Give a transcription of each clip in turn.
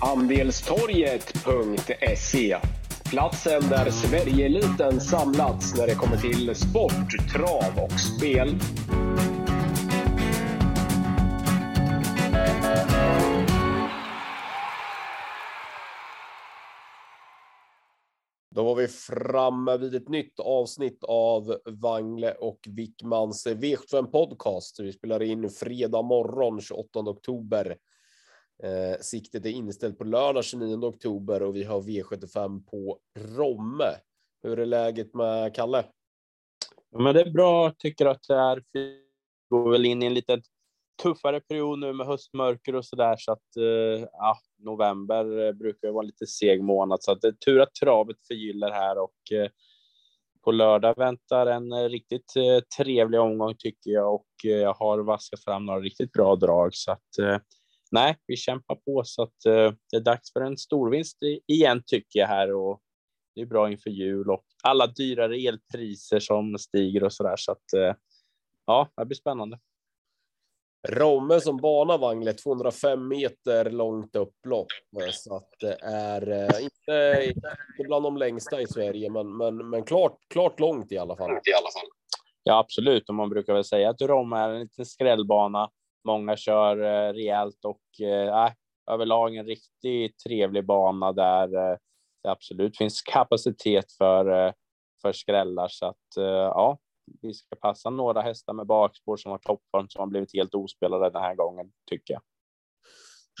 Andelstorget.se Platsen där Sverigeeliten samlats när det kommer till sport, trav och spel. Då var vi framme vid ett nytt avsnitt av Wangle och Wickmans V75 Podcast. Vi spelar in fredag morgon 28 oktober. Eh, siktet är inställt på lördag 29 oktober och vi har V75 på Romme. Hur är läget med Kalle? Ja, men det är bra. Tycker att det är. Vi går väl in i en lite tuffare period nu med höstmörker och så där så att eh, ja, november eh, brukar vara lite seg månad så att det är tur att travet förgyller här och eh, på lördag väntar en eh, riktigt eh, trevlig omgång tycker jag och eh, jag har vaskat fram några riktigt bra drag så att eh, nej, vi kämpar på så att det är dags för en storvinst igen tycker jag här och det är bra inför jul och alla dyrare elpriser som stiger och så där så att ja, det blir spännande. Romme som bana Wangle 205 meter långt upplopp så att det är eh, inte, inte bland de längsta i Sverige, men, men, men klart, klart långt i alla fall. I alla fall. Ja, absolut. Och man brukar väl säga att Romme är en liten skrällbana. Många kör eh, rejält och eh, överlag en riktigt trevlig bana där eh, det absolut finns kapacitet för, eh, för skrällar. Så att eh, ja, vi ska passa några hästar med bakspår som har toppform som har blivit helt ospelade den här gången, tycker jag.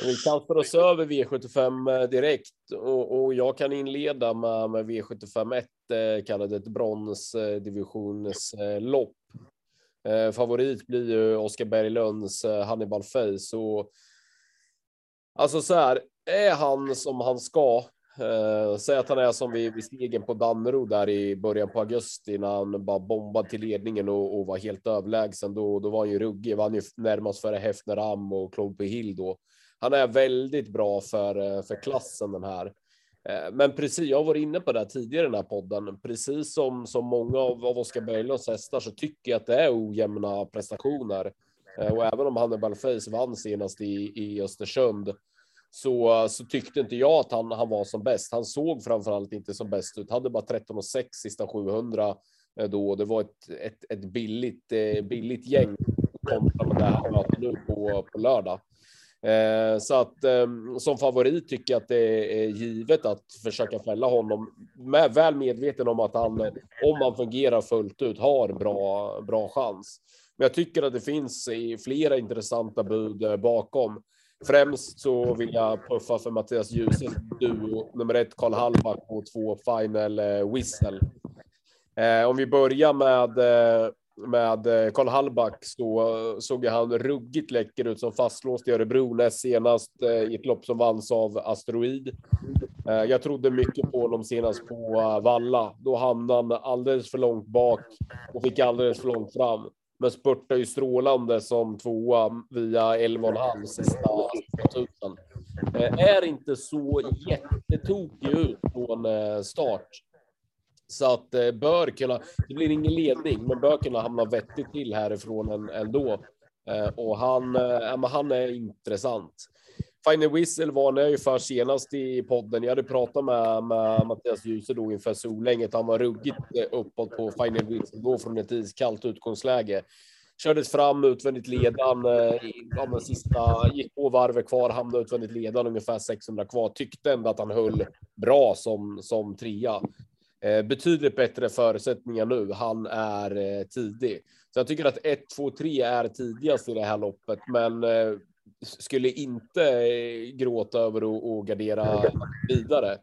Vi kastar oss över V75 eh, direkt och, och jag kan inleda med, med V75 1, eh, kallade ett bronsdivisionslopp. Eh, Eh, favorit blir ju Oskar Berglunds eh, Hannibal Face och alltså så här, är han som han ska Uh, säg att han är som vid, vid stegen på Dannero där i början på augusti när han bara bombade till ledningen och, och var helt överlägsen. Då, då var han ju ruggig, vann ju närmast före Hefner Am och Claude Hill då. Han är väldigt bra för, för klassen den här. Eh, men precis, jag var inne på det tidigare i den här podden. Precis som, som många av, av Oskar Berglunds hästar så tycker jag att det är ojämna prestationer. Eh, och även om Hannibal Face vann senast i, i Östersund så, så tyckte inte jag att han, han var som bäst. Han såg framförallt inte som bäst ut. Hade bara 13 och 6 sista 700 eh, då. Det var ett, ett, ett billigt, billigt gäng kontra med det här mötet nu på, på lördag. Eh, så att ehm, som favorit tycker jag att det är givet att försöka fälla honom. Med, väl medveten om att han, om han fungerar fullt ut, har bra, bra chans. Men jag tycker att det finns flera intressanta bud eh, bakom. Främst så vill jag puffa för Mattias Djuse duo nummer ett Karl Hallback och två Final eh, Whistle. Om vi börjar med med eh, Karl Hallback så såg han ruggigt läcker ut som fastlåst i Örebro näst senast eh, i ett lopp som vanns av Asteroid. Eh, jag trodde mycket på honom senast på Valla. Då hamnade han alldeles för långt bak och fick alldeles för långt fram men spurtade ju strålande som tvåa via 11,5 sista 1000. Är inte så jättetokig ut från start. Så att eh, bör kunna, det blir ingen ledning, men bör kunna hamna vettigt till härifrån ändå. Eh, och han, eh, han är intressant. Final Whistle varnade jag ju för senast i podden. Jag hade pratat med, med Mattias Djuse då inför Solänget. Han var ruggigt eh, uppåt på Final Whistle då från ett iskallt utgångsläge. Kördes fram utvändigt ledan. ja men sista gick på varvet kvar, hamnade utvändigt ledan ungefär 600 kvar. Tyckte ändå att han höll bra som som trea. Eh, betydligt bättre förutsättningar nu. Han är eh, tidig, så jag tycker att 1, 2, 3 är tidigast i det här loppet, men eh, skulle inte gråta över att gardera vidare.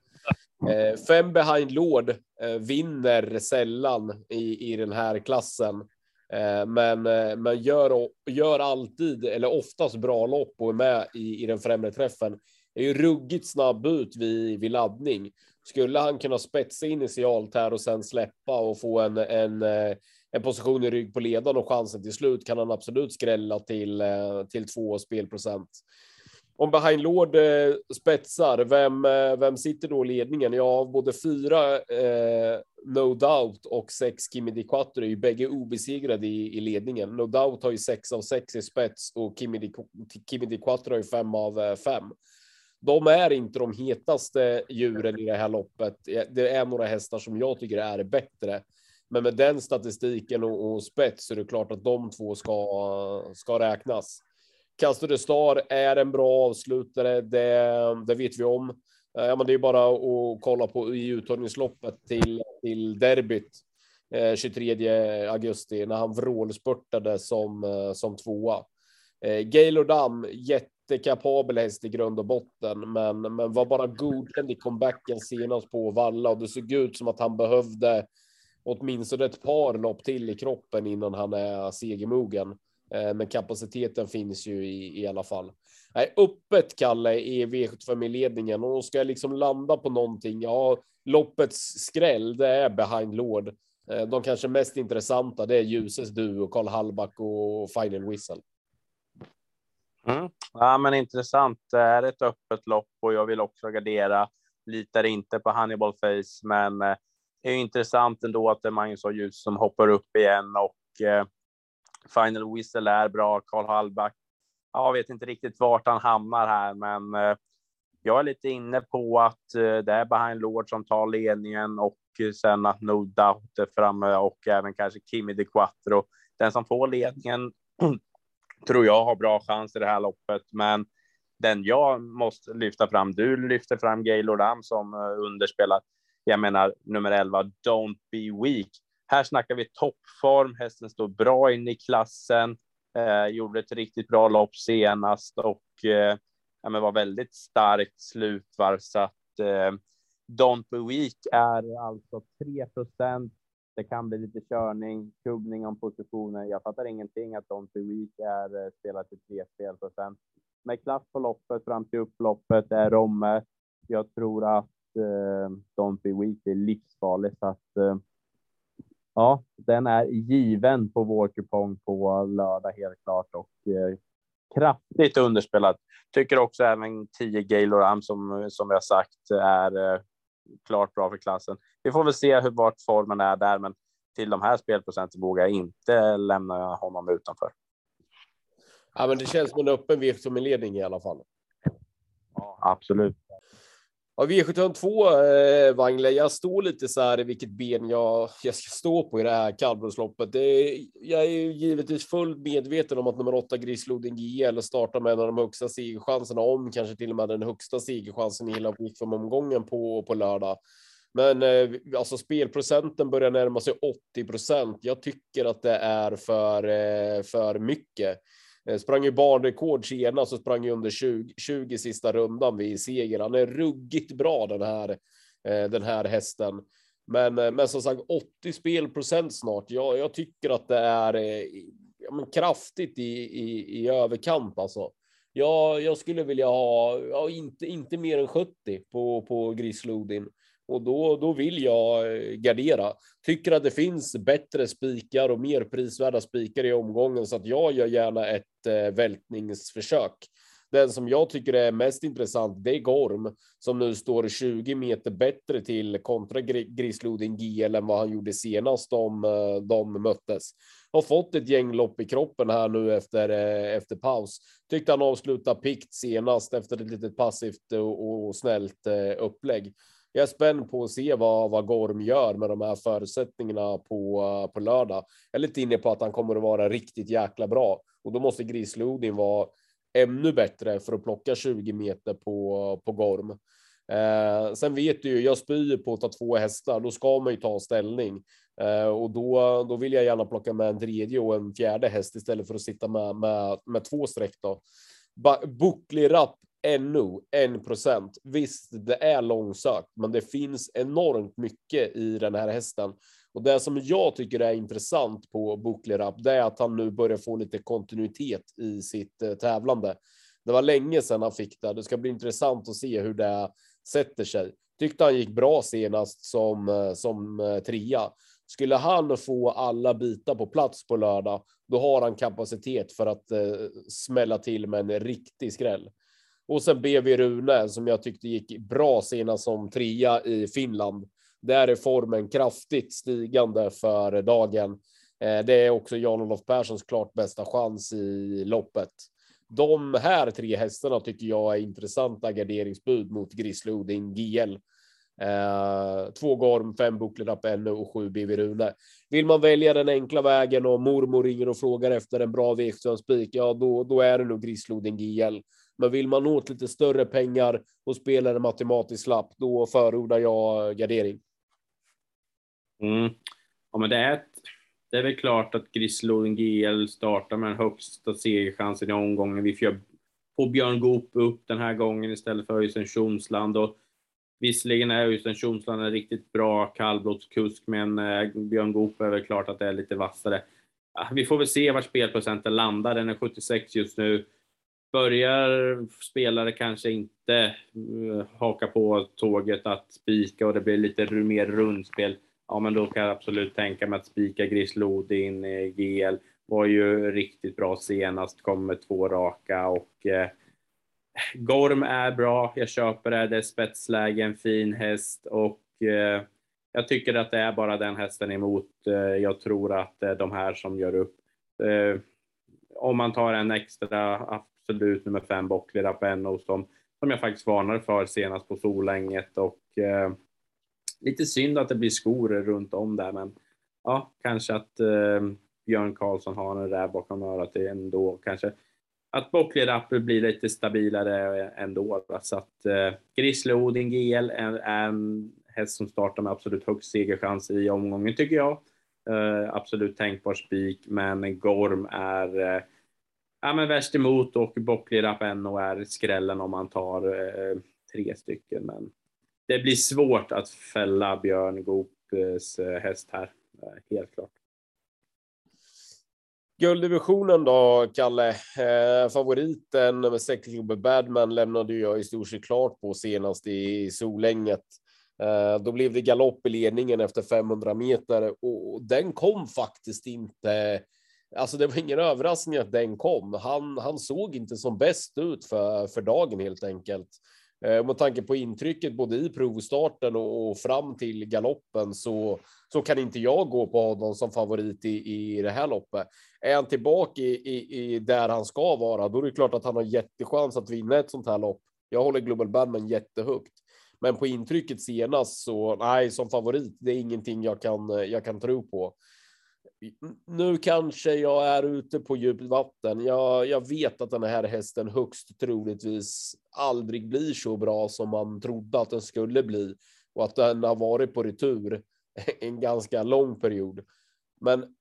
Fem behind Lord vinner sällan i, i den här klassen. Men, men gör, gör alltid, eller oftast bra lopp och är med i, i den främre träffen. Är ju ruggigt snabb ut vid, vid laddning. Skulle han kunna spetsa initialt här och sen släppa och få en, en eh, en position i rygg på ledaren och chansen till slut kan han absolut skrälla till, eh, till två spelprocent. om Behind Lord eh, spetsar, vem, vem sitter då i ledningen? Ja, både fyra eh, No Doubt och sex Kimi Di Quattro är ju bägge obesegrade i, i ledningen. No Doubt har ju sex av sex i spets och Kimi Di, Kimi Di Quattro har ju fem av eh, fem. De är inte de hetaste djuren i det här loppet. Det är några hästar som jag tycker är bättre. Men med den statistiken och, och spets så är det klart att de två ska, ska räknas. Castor de Star är en bra avslutare, det, det vet vi om. Eh, ja, men det är bara att kolla på i uttagningsloppet till, till derbyt eh, 23 augusti när han vrålspurtade som, eh, som tvåa. Eh, Gaylor Dam, jättekapabel häst i grund och botten, men, men var bara godkänd i comebacken senast på Valla och det såg ut som att han behövde åtminstone ett par lopp till i kroppen innan han är segermogen. Eh, men kapaciteten finns ju i, i alla fall. Nej, öppet Kalle i V75 i ledningen och ska jag liksom landa på någonting. Ja, loppets skräll, det är behind Lord. Eh, de kanske mest intressanta, det är Ljuses Duo, Karl Hallback och Final Whistle. Mm. Ja, men intressant. Det är ett öppet lopp och jag vill också gardera. Litar inte på Hannibal Face, men eh, det är intressant ändå att det är Magnus och Ljus som hoppar upp igen och eh, Final Whistle är bra. Karl Hallback. Jag vet inte riktigt vart han hamnar här, men eh, jag är lite inne på att eh, det är Behind Lord som tar ledningen och sen att No Doubt är framme och även kanske Kimi de Quattro. Den som får ledningen tror jag har bra chans i det här loppet, men den jag måste lyfta fram. Du lyfter fram Gaylord Am som eh, underspelar. Jag menar nummer 11, Don't Be Weak. Här snackar vi toppform. Hästen står bra in i klassen. Eh, gjorde ett riktigt bra lopp senast och eh, ja, men var väldigt starkt slutvarv så att eh, Don't Be Weak är alltså 3 procent. Det kan bli lite körning, kubbning om positioner. Jag fattar ingenting att de till week är eh, spelat till 3 sen Med klass på loppet fram till upploppet är Romme. Jag tror att eh, Don't Be Weak är livsfarlig så att eh, ja, den är given på vår kupong på lördag helt klart och eh, kraftigt underspelad. Tycker också även 10 Gaylor Am som, som vi har sagt är eh, klart bra för klassen. Vi får väl se hur vart formen är där, men till de här spelprocenten vågar jag inte lämna honom utanför. Ja, men det känns som en öppen vift som en ledning i alla fall. Ja, absolut. Ja, V752 eh, Wangle, jag står lite så här i vilket ben jag, jag ska stå på i det här kallblodsloppet. jag är ju givetvis fullt medveten om att nummer åtta Grislodin GL startar med en av de högsta segerchanserna, om kanske till och med den högsta segerchansen i hela omgången på, på lördag. Men eh, alltså spelprocenten börjar närma sig 80 procent. Jag tycker att det är för, eh, för mycket. Eh, sprang ju banrekord senast och sprang ju under 20, 20 sista rundan vid seger. Han är ruggigt bra den här, eh, den här hästen. Men, eh, men som sagt 80 spelprocent snart. Ja, jag tycker att det är ja, men kraftigt i, i, i överkant alltså. Ja, jag skulle vilja ha ja, inte, inte mer än 70 på, på Grislodin och då, då vill jag eh, gardera. Tycker att det finns bättre spikar och mer prisvärda spikar i omgången så att jag gör gärna ett eh, vältningsförsök. Den som jag tycker är mest intressant, det är Gorm som nu står 20 meter bättre till kontra Grislodin GL än vad han gjorde senast de, eh, de möttes. Har fått ett gäng lopp i kroppen här nu efter, eh, efter paus. Tyckte han avslutade pikt senast efter ett litet passivt och, och snällt upplägg jag är spänd på att se vad, vad Gorm gör med de här förutsättningarna på, på lördag. Jag är lite inne på att han kommer att vara riktigt jäkla bra och då måste Grislodin vara ännu bättre för att plocka 20 meter på, på Gorm. Eh, sen vet du ju, jag spyr på att ta två hästar, då ska man ju ta ställning eh, och då, då vill jag gärna plocka med en tredje och en fjärde häst istället för att sitta med, med, med två streck då. Bucklig rapp ännu en procent. Visst, det är långsökt, men det finns enormt mycket i den här hästen. Och det som jag tycker är intressant på Bucklerap, det är att han nu börjar få lite kontinuitet i sitt eh, tävlande. Det var länge sedan han fick det. Det ska bli intressant att se hur det sätter sig. Tyckte han gick bra senast som eh, som eh, trea. Skulle han få alla bitar på plats på lördag, då har han kapacitet för att eh, smälla till med en riktig skräll. Och sen BV Rune som jag tyckte gick bra senast som trea i Finland. Där är formen kraftigt stigande för dagen. Eh, det är också Jan-Olof Perssons klart bästa chans i loppet. De här tre hästarna tycker jag är intressanta garderingsbud mot Grizzly Odin GL. Eh, två Gorm, fem Bucklerapp ännu och sju BV Rune. Vill man välja den enkla vägen och mormor ringer och frågar efter en bra v spik, ja då, då är det nog Grislodin GL. Men vill man åt lite större pengar och spela en matematisk lapp, då förordar jag gardering. Mm. Ja, men det är, ett, det är väl klart att Grislodin GL startar med den högsta segerchansen i omgången. Vi får Björn Goop upp den här gången istället för Öystein Tjomsland. Och Visserligen är Öystein Tjomsland en riktigt bra kallblodskusk, men eh, Björn Goop är väl klart att det är lite vassare. Vi får väl se var spelprocenten landar. Den är 76 just nu. Börjar spelare kanske inte eh, haka på tåget att spika och det blir lite mer rundspel, ja men då kan jag absolut tänka mig att spika Grislodin eh, i GL. Var ju riktigt bra senast, kom med två raka och eh, Gorm är bra, jag köper det. Det är spetsläge, en fin häst och eh, jag tycker att det är bara den hästen emot. Eh, jag tror att det är de här som gör upp. Om man tar en extra, absolut nummer fem, Bockley Rapeno, som, som jag faktiskt varnade för senast på Solänget och eh, lite synd att det blir skor runt om där, men ja, kanske att eh, Björn Karlsson har en räv bakom örat ändå kanske att Bockley Rapper blir lite stabilare ändå. Så att eh, Grizzly Odin GL är, är en häst som startar med absolut högst segerchans i omgången tycker jag. Eh, absolut tänkbar spik, men Gorm är eh, ja, men värst emot och bocklirap Rappenno är skrällen om man tar eh, tre stycken. Men det blir svårt att fälla Björn Goops eh, häst här, eh, helt klart. Gulddivisionen då, Kalle. Eh, favoriten nummer 6, Global Badman, lämnade jag i stort sett klart på senast i Solänget. Eh, då blev det galopp i ledningen efter 500 meter och den kom faktiskt inte. Alltså, det var ingen överraskning att den kom. Han, han såg inte som bäst ut för, för dagen helt enkelt. Eh, med tanke på intrycket både i provstarten och, och fram till galoppen så, så kan inte jag gå på honom som favorit i, i det här loppet. Är han tillbaka i, i, i där han ska vara, då är det klart att han har jättechans att vinna ett sånt här lopp. Jag håller Global Bandman jättehögt, men på intrycket senast så nej, som favorit. Det är ingenting jag kan. Jag kan tro på nu kanske jag är ute på djupt vatten. Jag, jag vet att den här hästen högst troligtvis aldrig blir så bra som man trodde att den skulle bli och att den har varit på retur en ganska lång period. Men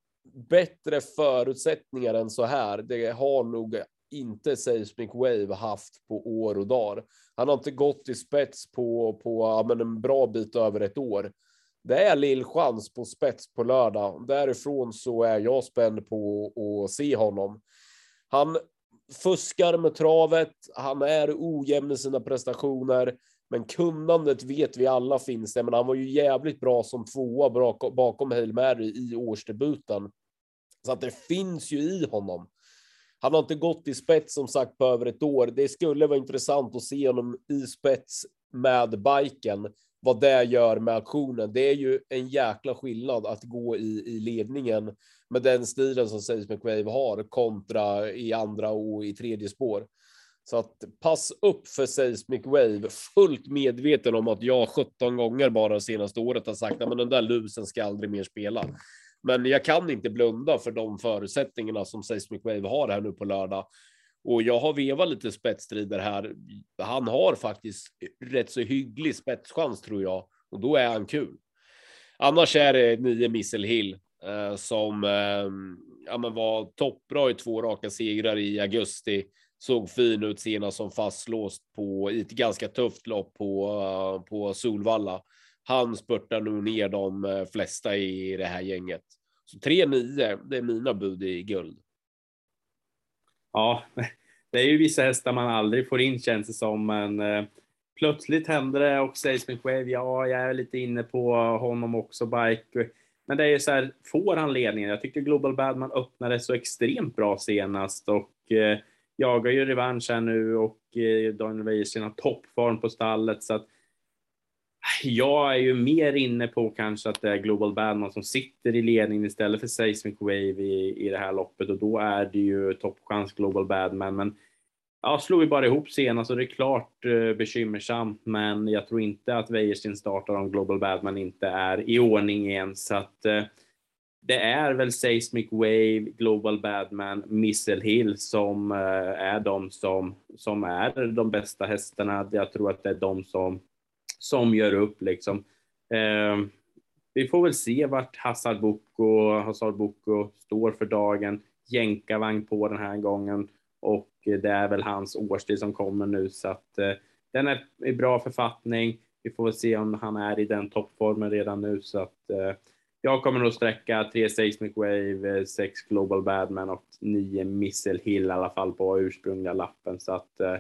bättre förutsättningar än så här, det har nog inte Seismic Wave haft på år och dagar. Han har inte gått i spets på, på ja, men en bra bit över ett år det är lill chans på spets på lördag. Därifrån så är jag spänd på att se honom. Han fuskar med travet. Han är ojämn i sina prestationer, men kunnandet vet vi alla finns det. Men han var ju jävligt bra som tvåa bakom Hail Mary i årsdebuten. Så att det finns ju i honom. Han har inte gått i spets som sagt på över ett år. Det skulle vara intressant att se honom i spets med biken vad det gör med aktionen. Det är ju en jäkla skillnad att gå i, i ledningen med den stilen som Saves McWave har kontra i andra och i tredje spår. Så att pass upp för Seismic Wave, fullt medveten om att jag 17 gånger bara senaste året har sagt att den där lusen ska aldrig mer spela. Men jag kan inte blunda för de förutsättningarna som Seismic Wave har här nu på lördag. Och jag har vevat lite spetsstrider här. Han har faktiskt rätt så hygglig spetschans tror jag och då är han kul. Annars är det nio Missel Hill eh, som eh, ja, men var toppbra i två raka segrar i augusti. Såg fin ut senast som fastlåst på i ett ganska tufft lopp på, uh, på Solvalla. Han spurtar nog ner de eh, flesta i det här gänget. Så 3-9, det är mina bud i guld. Ja, det är ju vissa hästar man aldrig får in känns det som, men eh, plötsligt händer det och Seismic själv. ja, jag är lite inne på honom också, Bike. Men det är ju så här, får han ledningen? Jag tyckte Global Badman öppnade så extremt bra senast och eh, jagar ju revansch här nu och eh, Daniel Wäjersten har toppform på stallet så att jag är ju mer inne på kanske att det är Global Badman som sitter i ledningen istället för Seismic Wave i, i det här loppet och då är det ju toppchans Global Badman. Men ja, slog vi bara ihop senast och det är klart eh, bekymmersamt, men jag tror inte att Wäjersten startar om Global Badman inte är i ordning igen. Så att eh, det är väl Seismic Wave, Global Badman, Missile Hill som eh, är de som, som är de bästa hästarna. Jag tror att det är de som som gör upp liksom. Eh, vi får väl se vart Hassad Boko, Hassad Boko står för dagen. Jänkarvagn på den här gången och det är väl hans årstid som kommer nu så att eh, den är i bra författning. Vi får väl se om han är i den toppformen redan nu så att eh, jag kommer nog sträcka 3 Seismic Wave, eh, 6 Global Badman och 9 Missile Hill i alla fall på ursprungliga lappen så att eh,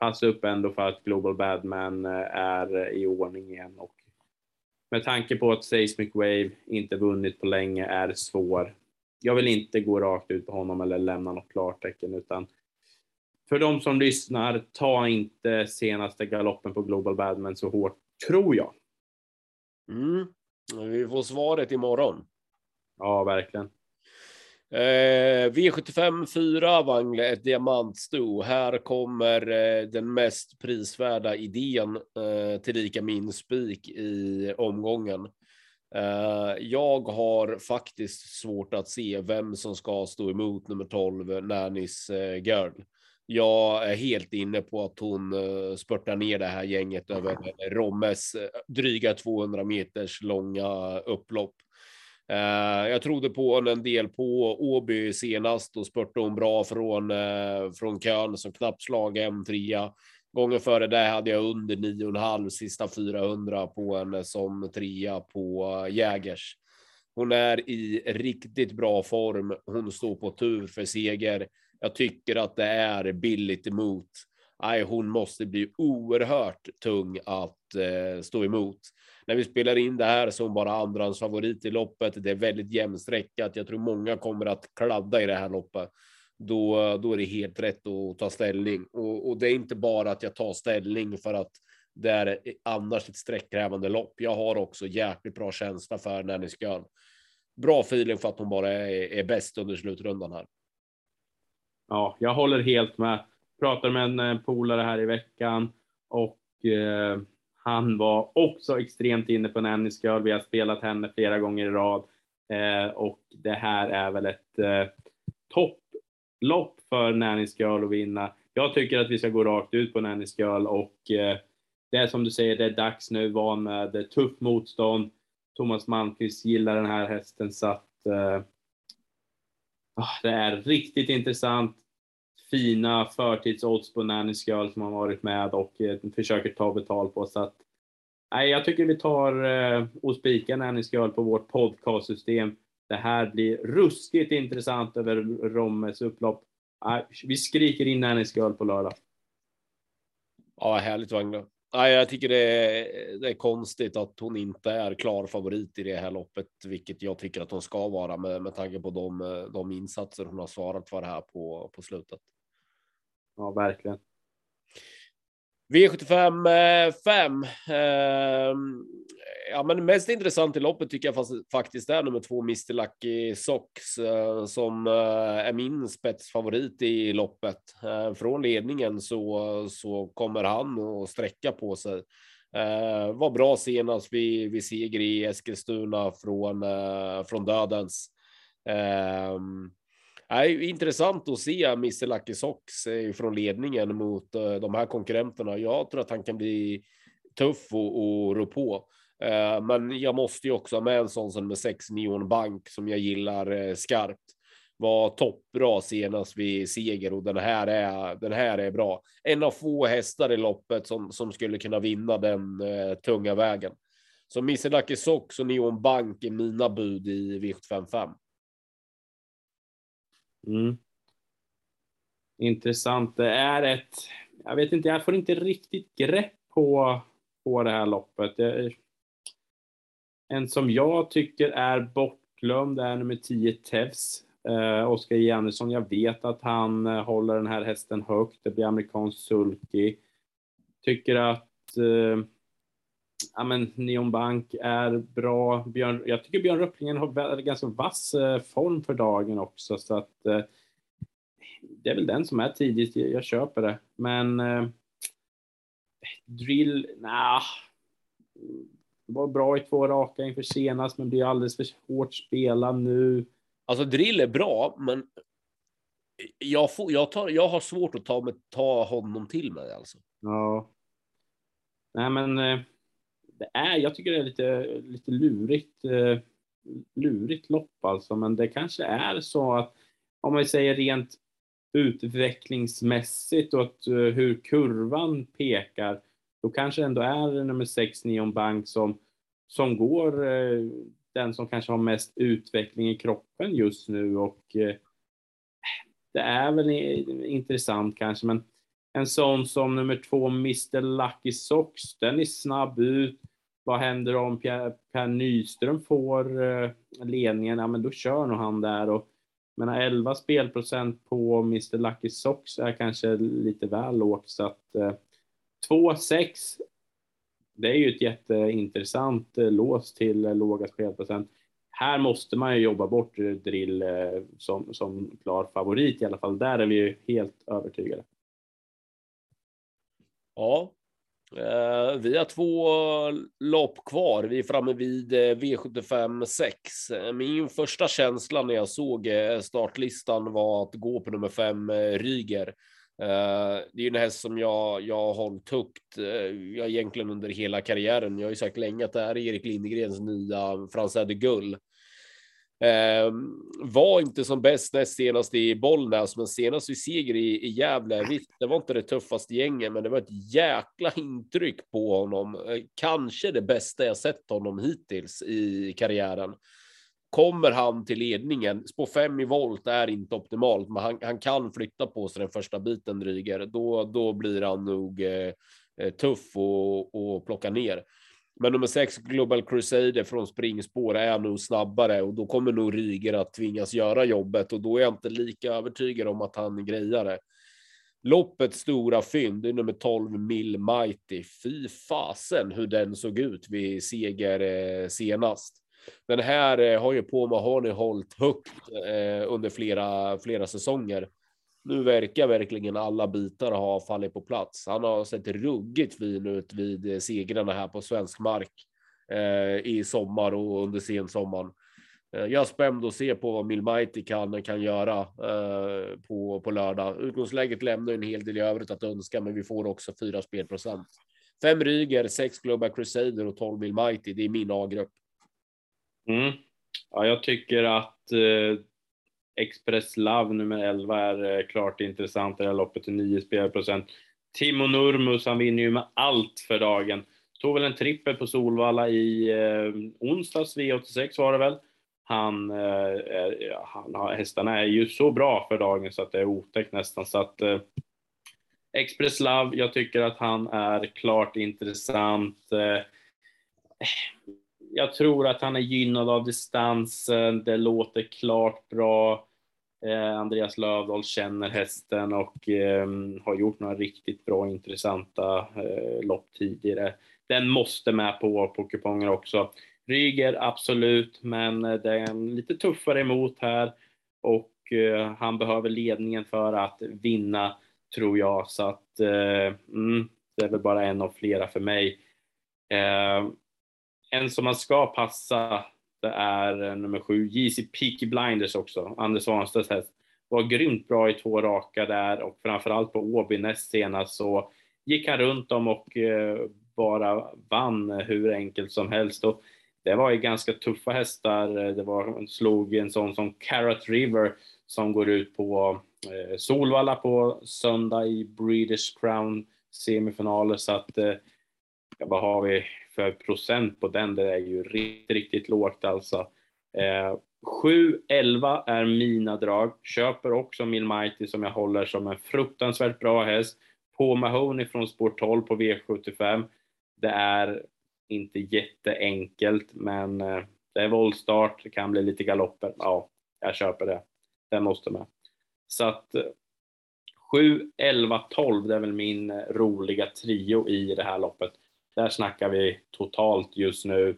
passa upp ändå för att Global Badman eh, är i ordning igen och med tanke på att Seismic Wave inte vunnit på länge är svår. Jag vill inte gå rakt ut på honom eller lämna något klartecken utan för de som lyssnar, ta inte senaste galoppen på Global Badman så hårt, tror jag. Mm. Vi får svaret imorgon. Ja, verkligen. Eh, V75 4 Wangle, ett diamantsto. Här kommer eh, den mest prisvärda idén eh, tillika min spik i omgången. Eh, jag har faktiskt svårt att se vem som ska stå emot nummer 12, Nannis eh, Girl. Jag är helt inne på att hon eh, spurtar ner det här gänget över Rommes eh, dryga 200 meters långa upplopp. Eh, jag trodde på henne en del på Åby senast och spurtade hon bra från, eh, från kön som knappt slag M3. Gången före det hade jag under 9,5 sista 400 på henne eh, som trea på Jägers. Hon är i riktigt bra form. Hon står på tur för seger. Jag tycker att det är billigt emot. Nej, hon måste bli oerhört tung att eh, stå emot när vi spelar in det här som bara andrans favorit i loppet. Det är väldigt jämnsträckat. Jag tror många kommer att kladda i det här loppet. Då, då är det helt rätt att ta ställning och, och det är inte bara att jag tar ställning för att det är annars ett sträckkrävande lopp. Jag har också jäkligt bra känsla för Nanny Skön. Bra feeling för att hon bara är, är bäst under slutrundan här. Ja, jag håller helt med. Pratade med en eh, polare här i veckan och eh, han var också extremt inne på Nanny Girl. Vi har spelat henne flera gånger i rad eh, och det här är väl ett eh, topplopp för Nanny Girl att vinna. Jag tycker att vi ska gå rakt ut på Nanny Girl och eh, det är som du säger, det är dags nu, van med tufft motstånd. Thomas Malmqvist gillar den här hästen så att eh, ah, det är riktigt intressant fina förtidsodds på Nanny Girl som har varit med och eh, försöker ta betalt på. Så att, nej, jag tycker vi tar eh, och spikar Nanny Girl på vårt podcastsystem. Det här blir ruskigt intressant över Rommes upplopp. Nej, vi skriker in Nanny Girl på lördag. Ja, härligt Wagner. Nej, jag tycker det är, det är konstigt att hon inte är klar favorit i det här loppet, vilket jag tycker att hon ska vara med, med tanke på de, de insatser hon har svarat för här på, på slutet. Ja, verkligen. V75 eh, 5. Ehm, ja, men mest intressant i loppet tycker jag faktiskt är nummer två, Mr Lucky Socks, eh, som eh, är min spetsfavorit i loppet. Från ledningen så, så kommer han att sträcka på sig. Var bra senast vid, vid seger i Eskilstuna från, från dödens. Um, Nej, intressant att se Mr Lucky Socks eh, från ledningen mot eh, de här konkurrenterna. Jag tror att han kan bli tuff och, och rå på. Eh, men jag måste ju också ha med en sån som med 6 Neon Bank som jag gillar skarpt. Var toppbra senast vid seger och den här är, den här är bra. En av få hästar i loppet som, som skulle kunna vinna den eh, tunga vägen. Så Mr Lucky Socks och Neon Bank är mina bud i V755. Mm. Intressant. Det är ett, jag vet inte, jag får inte riktigt grepp på, på det här loppet. Det, en som jag tycker är bortglömd är nummer 10 Tevs. Eh, Oskar Andersson, jag vet att han eh, håller den här hästen högt. Det blir amerikansk sulky. Tycker att eh, ja, men Neon Bank är bra. Björn, jag tycker Björn Rupplingen har ganska vass eh, form för dagen också, så att eh, det är väl den som är tidigt. Jag, jag köper det. Men eh, Drill, nah, var bra i två raka inför senast, men blir alldeles för hårt spelad nu. Alltså drill är bra, men jag, får, jag, tar, jag har svårt att ta, med, ta honom till mig alltså. Ja. Nej, men eh, det är, jag tycker det är lite, lite lurigt, eh, lurigt lopp alltså, men det kanske är så att om man säger rent utvecklingsmässigt och att, eh, hur kurvan pekar, då kanske det ändå är nummer 6 Neon Bank som, som går eh, den som kanske har mest utveckling i kroppen just nu och det är väl intressant kanske, men en sån som nummer två, Mr Lucky Socks, den är snabb ut. Vad händer om Per Nyström får eh, ledningen? Ja, men då kör nog han där och men 11 spelprocent på Mr Lucky Socks är kanske lite väl lågt så att eh, 2-6 det är ju ett jätteintressant eh, lås till eh, låga spelprocent. Här måste man ju jobba bort drill eh, som, som klar favorit i alla fall. Där är vi ju helt övertygade. Ja, Eh, vi har två lopp kvar. Vi är framme vid eh, V75 6. Eh, min första känsla när jag såg eh, startlistan var att gå på nummer fem eh, Ryger. Det är en häst som jag, jag har hållit högt, jag egentligen under hela karriären. Jag har ju sagt länge att det här är Erik Lindegrens nya Frans de Gull. Eh, var inte som bäst näst senast i Bollnäs, men senast i seger i, i Gävle. Visst, det var inte det tuffaste gänget, men det var ett jäkla intryck på honom. Eh, kanske det bästa jag sett honom hittills i karriären. Kommer han till ledningen, spår fem i volt är inte optimalt, men han, han kan flytta på sig den första biten Ryger. Då, då blir han nog eh, eh tuff och, plocka ner. Men nummer sex Global Crusader från springspår är nog snabbare och då kommer nog Ryger att tvingas göra jobbet och då är jag inte lika övertygad om att han grejar det. Loppets stora fynd är nummer 12 Mill Mighty. Fy fasen hur den såg ut vid seger eh, senast. Den här eh, har ju på Mahoney hållit högt eh, under flera, flera säsonger. Nu verkar verkligen alla bitar ha fallit på plats. Han har sett ruggigt fin ut vid segrarna här på svensk mark eh, i sommar och under sensommaren. Eh, jag är spänd att se på vad Milmaiti kan, kan göra eh, på, på lördag. Utgångsläget lämnar en hel del i övrigt att önska, men vi får också fyra spelprocent. Fem Ryger, sex Global Crusader och 12 Milmaiti. Det är min A-grupp. Mm. Ja, jag tycker att eh, Express Love nummer 11 är eh, klart intressant. Det här loppet till 9 spelprocent. Timo Nurmus, han vinner ju med allt för dagen. Tog väl en trippel på Solvalla i eh, onsdags, V86 var det väl. Han, eh, han, hästarna är ju så bra för dagen så att det är otäckt nästan. Så att, eh, Express Love, jag tycker att han är klart intressant. Eh, jag tror att han är gynnad av distansen, det låter klart bra. Eh, Andreas Lövdahl känner hästen och eh, har gjort några riktigt bra intressanta eh, lopp tidigare. Den måste med på, på kuponger också. Ryger, absolut, men eh, det är en lite tuffare emot här och eh, han behöver ledningen för att vinna, tror jag. Så att eh, mm, det är väl bara en av flera för mig. Eh, en som man ska passa det är eh, nummer sju, JC Peaky Blinders också, Anders Svanstedts häst. Var grymt bra i två raka där och framförallt på Åby näst senast så gick han runt dem och eh, bara vann hur enkelt som helst. Och det var ju ganska tuffa hästar. Det var, slog en sån som Carrot River som går ut på eh, Solvalla på söndag i Breeders Crown semifinaler. Så att, vad har vi? för procent på den, det är ju riktigt, riktigt lågt alltså. Eh, 7-11 är mina drag. Köper också Mill Mighty som jag håller som en fruktansvärt bra häst. På Mahoney från spår 12 på V75. Det är inte jätteenkelt, men eh, det är voltstart, det kan bli lite galopper. Ja, jag köper det. Den måste med. Så att 7, 11, 12, det är väl min eh, roliga trio i det här loppet. Där snackar vi totalt just nu,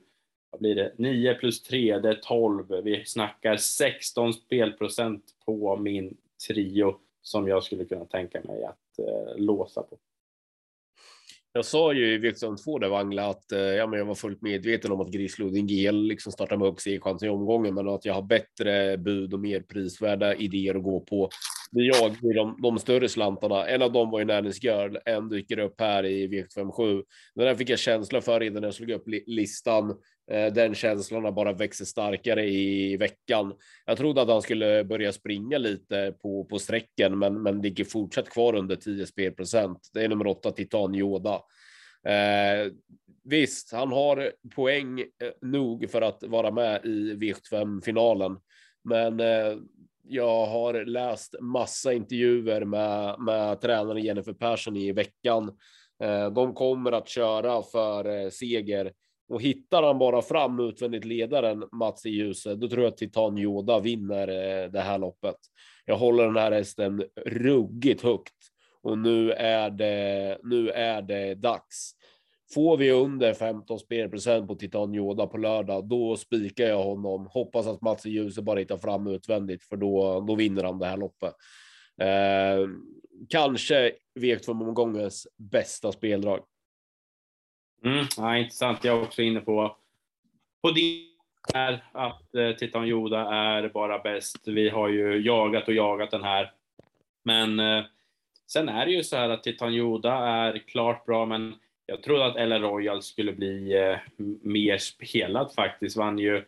vad blir det, 9 plus 3, det är 12. Vi snackar 16 spelprocent på min trio som jag skulle kunna tänka mig att eh, låsa på. Jag sa ju i V2 där Wangla att eh, ja, men jag var fullt medveten om att Grislodin GL liksom startar med högst chans i omgången, men att jag har bättre bud och mer prisvärda idéer att gå på. Det jag i de, de större slantarna. En av dem var ju Nannys Girl. En dyker upp här i V57. Den där fick jag känsla för redan när jag slog upp listan. Eh, den känslan har bara växer starkare i veckan. Jag trodde att han skulle börja springa lite på, på sträckan, men, men ligger fortsatt kvar under 10 spelprocent. Det är nummer åtta Titan Yoda. Eh, visst, han har poäng eh, nog för att vara med i V75 finalen, men eh, jag har läst massa intervjuer med, med tränaren Jennifer Persson i veckan. Eh, de kommer att köra för eh, seger och hittar han bara fram utvändigt ledaren Mats i ljuset, då tror jag att Titan Yoda vinner eh, det här loppet. Jag håller den här hästen ruggigt högt och nu är det. Nu är det dags. Får vi under 15 spelprocent på Titan Yoda på lördag, då spikar jag honom. Hoppas att Mats i ljuset bara hittar fram utvändigt, för då, då vinner han det här loppet. Eh, kanske V2-omgångens bästa speldrag. Mm, ja, intressant. Jag är också inne på, på det här att eh, Titan Yoda är bara bäst. Vi har ju jagat och jagat den här. Men eh, sen är det ju så här att Titan Yoda är klart bra, men jag trodde att Ella Royal skulle bli eh, mer spelad faktiskt. Vann ju,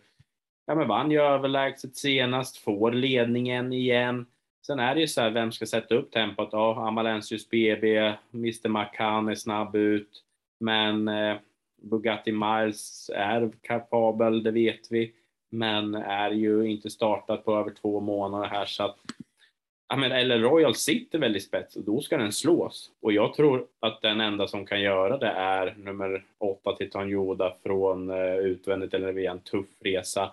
ja, men vann ju överlägset senast, får ledningen igen. Sen är det ju så här, vem ska sätta upp tempot? Ja, Amalensius BB, Mr McCann är snabb ut. Men eh, Bugatti Miles är kapabel, det vet vi. Men är ju inte startat på över två månader här så att ja, men eller Royal sitter väldigt spets och då ska den slås. Och jag tror att den enda som kan göra det är nummer åtta Titan Yoda från eh, utvändigt eller via en tuff resa.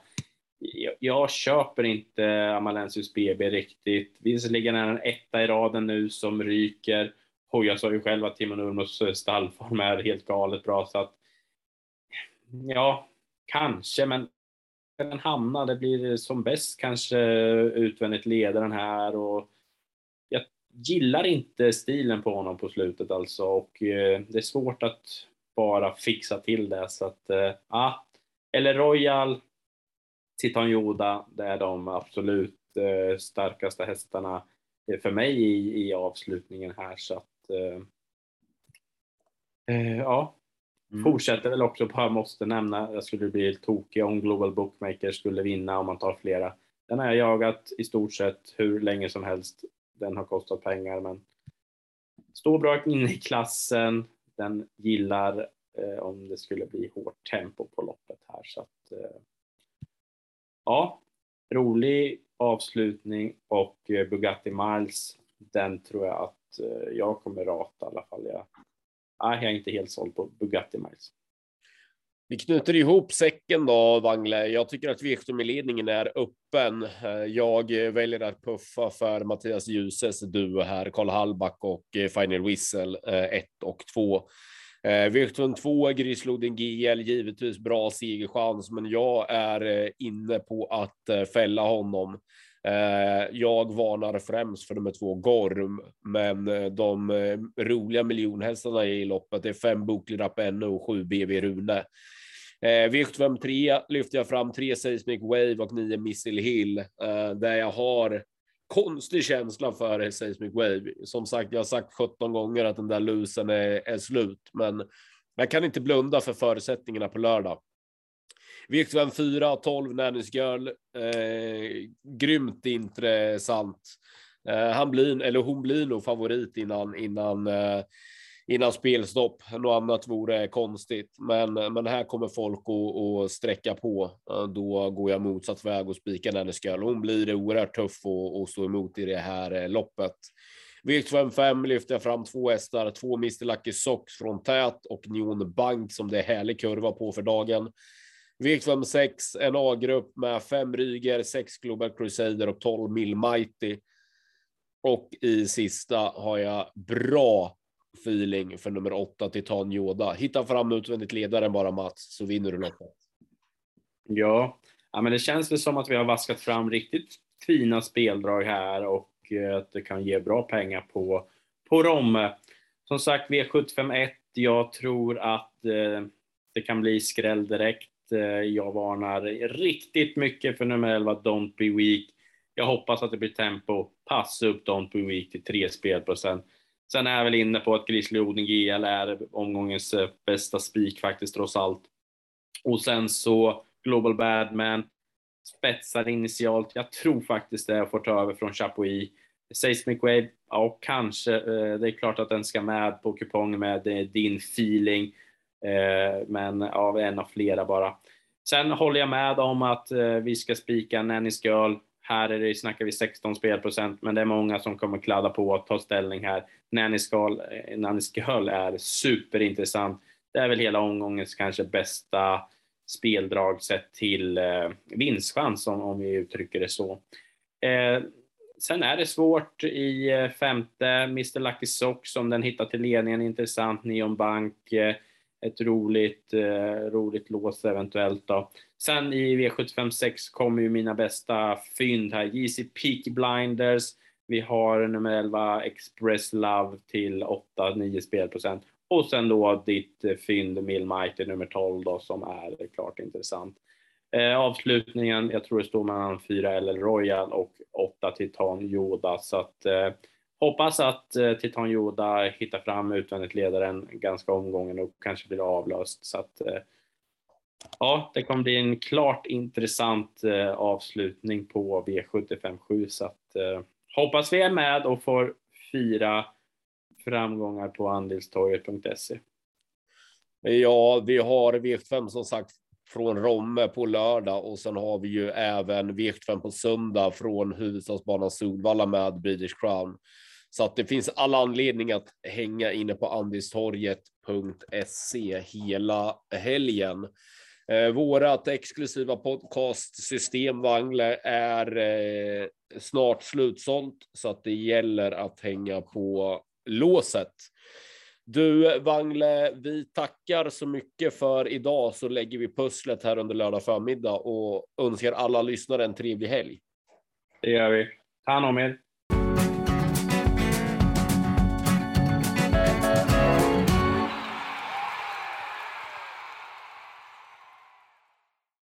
Jag, jag köper inte Amalensius BB riktigt. Visserligen är den etta i raden nu som ryker. Hoja jag sa ju själv att Timon Nurmos eh, stallform är helt galet bra så att ja, kanske, men den hamnar, det blir som bäst kanske utvändigt ledaren här och jag gillar inte stilen på honom på slutet alltså och eh, det är svårt att bara fixa till det så att eh, ja, eller Royal, Titan Yoda, det är de absolut starkaste hästarna för mig i, i avslutningen här så att ja, Mm. Fortsätter väl också på, jag måste nämna, jag skulle bli tokig om Global Bookmaker skulle vinna om man tar flera. Den har jag jagat i stort sett hur länge som helst. Den har kostat pengar men står bra inne i klassen. Den gillar eh, om det skulle bli hårt tempo på loppet här så att eh, ja, rolig avslutning och eh, Bugatti Miles, den tror jag att eh, Eh, jag kommer rata i alla fall. Jag nej, jag är inte helt såld på Bugatti Miles. Vi knyter ihop säcken då, Wangle. Jag tycker att V75-ledningen är öppen. Eh, jag väljer att puffa för Mattias Ljuses duo här, Karl Hallback och eh, Final Whistle 1 och 2. V75 2, Grislodin GL, givetvis bra segerchans, men jag är inne på att fälla honom. Eh, jag varnar främst för nummer två Gorm, men eh, de eh, roliga miljonhästarna i loppet är fem Boklirap NO och sju BV Rune. V75 3 lyfter jag fram tre Seismic Wave och nio Missile Hill där jag har konstig känsla för Seismic Wave. Som sagt, jag har sagt 17 gånger att den där lusen är, är slut, men jag kan inte blunda för förutsättningarna på lördag. V75 4, 12 Nannys Girl. Eh, grymt intressant. Eh, han blir, eller hon blir nog favorit innan, innan, eh, innan spelstopp. Något annat vore konstigt, men, men här kommer folk att, att sträcka på. Eh, då går jag motsatt väg och spikar Nannys Girl. Hon blir oerhört tuff att stå emot i det här eh, loppet. V75 lyfter jag fram två hästar, två Mr Lucky Socks från Tät och Neon Bank som det är härlig kurva på för dagen. V756, en A-grupp med fem Ryger, sex Global Crusader och 12 Mill Mighty. Och i sista har jag bra feeling för nummer åtta, Titan Yoda. Hitta fram utvändigt ledaren bara Mats, så vinner du loppet. Ja. ja, men det känns väl som att vi har vaskat fram riktigt fina speldrag här och eh, att det kan ge bra pengar på, på Romme. Som sagt, V751. Jag tror att eh, det kan bli skräll direkt. Eh, jag varnar riktigt mycket för nummer 11, Don't Be Weak. Jag hoppas att det blir tempo. Passa upp Don't Be Weak till 3 spelprocent. Sen är jag väl inne på att Grizzly Odin GL är omgångens eh, bästa spik faktiskt trots allt. Och sen så Global Badman spetsar initialt. Jag tror faktiskt det får ta över från Chapuis. Seismic Wave, ja kanske. Eh, det är klart att den ska med på kupongen med din feeling. Eh, men av en av flera bara. Sen håller jag med om att eh, vi ska spika Nannys Girl. Här är det, snackar vi 16 spelprocent, men det är många som kommer kladda på och ta ställning här. Nannys Girl, eh, Nannys Girl är superintressant. Det är väl hela omgångens kanske bästa speldrag sett till eh, vinstchans om, om vi uttrycker det så. Eh, sen är det svårt i eh, femte, Mr Lucky Socks, om den hittar till ledningen, intressant, Neon Bank, eh, ett roligt, eh, roligt lås eventuellt då. Sen i V756 kommer ju mina bästa fynd här, JC Peak Blinders, vi har nummer 11 Express Love till 8-9 spelprocent. Och sen då ditt eh, fynd Millmighty nummer 12 då som är klart intressant. Eh, avslutningen, jag tror det står mellan 4 LL Royal och 8 Titan Yoda så att eh, hoppas att eh, Titan Yoda hittar fram utvändigt ledaren ganska omgången och kanske blir avlöst så att eh, ja, det kommer bli en klart intressant eh, avslutning på V757 så att eh, hoppas vi är med och får fira framgångar på andelstorget.se? Ja, vi har V5 som sagt från Romme på lördag och sen har vi ju även V75 på söndag från huvudstadsbanan Solvalla med British Crown. Så att det finns alla anledning att hänga inne på andistorget.se hela helgen. Eh, vårat exklusiva podcastsystem Wangle är eh, snart slutsålt så att det gäller att hänga på låset. Du Wangle, vi tackar så mycket för idag så lägger vi pusslet här under lördag förmiddag och önskar alla lyssnare en trevlig helg. Det gör vi. Ta hand om er.